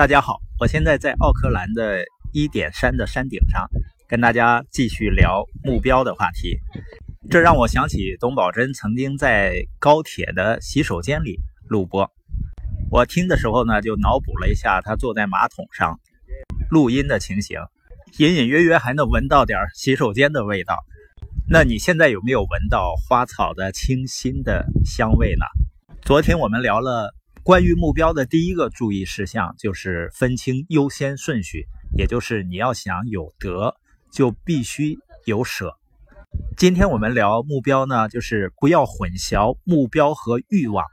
大家好，我现在在奥克兰的一点山的山顶上，跟大家继续聊目标的话题。这让我想起董宝珍曾经在高铁的洗手间里录播。我听的时候呢，就脑补了一下他坐在马桶上录音的情形，隐隐约约还能闻到点洗手间的味道。那你现在有没有闻到花草的清新的香味呢？昨天我们聊了关于目标的第一个注意事项，就是分清优先顺序，也就是你要想有得，就必须有舍。今天我们聊目标呢，就是不要混淆目标和欲望，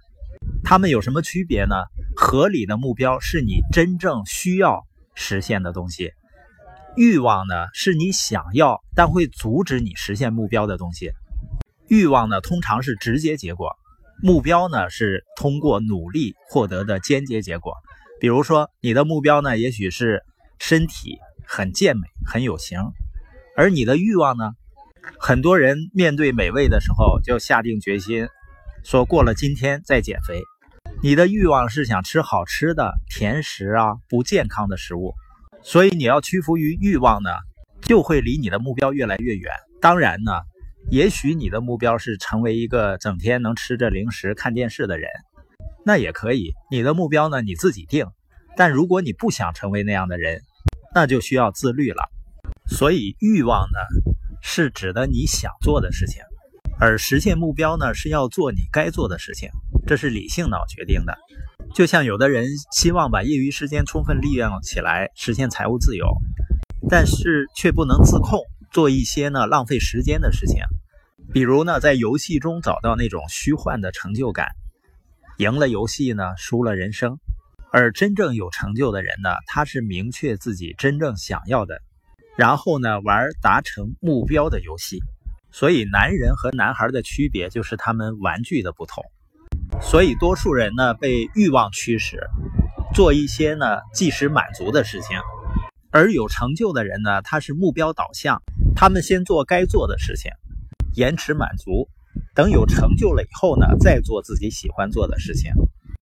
它们有什么区别呢？合理的目标是你真正需要实现的东西。欲望呢，是你想要但会阻止你实现目标的东西。欲望呢，通常是直接结果；目标呢，是通过努力获得的间接结果。比如说，你的目标呢，也许是身体很健美、很有型，而你的欲望呢，很多人面对美味的时候就下定决心，说过了今天再减肥。你的欲望是想吃好吃的甜食啊，不健康的食物。所以你要屈服于欲望呢，就会离你的目标越来越远。当然呢，也许你的目标是成为一个整天能吃着零食看电视的人，那也可以。你的目标呢，你自己定。但如果你不想成为那样的人，那就需要自律了。所以欲望呢，是指的你想做的事情，而实现目标呢，是要做你该做的事情。这是理性脑决定的。就像有的人希望把业余时间充分利用起来，实现财务自由，但是却不能自控，做一些呢浪费时间的事情，比如呢在游戏中找到那种虚幻的成就感，赢了游戏呢输了人生。而真正有成就的人呢，他是明确自己真正想要的，然后呢玩达成目标的游戏。所以男人和男孩的区别就是他们玩具的不同。所以，多数人呢被欲望驱使，做一些呢即时满足的事情；而有成就的人呢，他是目标导向，他们先做该做的事情，延迟满足，等有成就了以后呢，再做自己喜欢做的事情。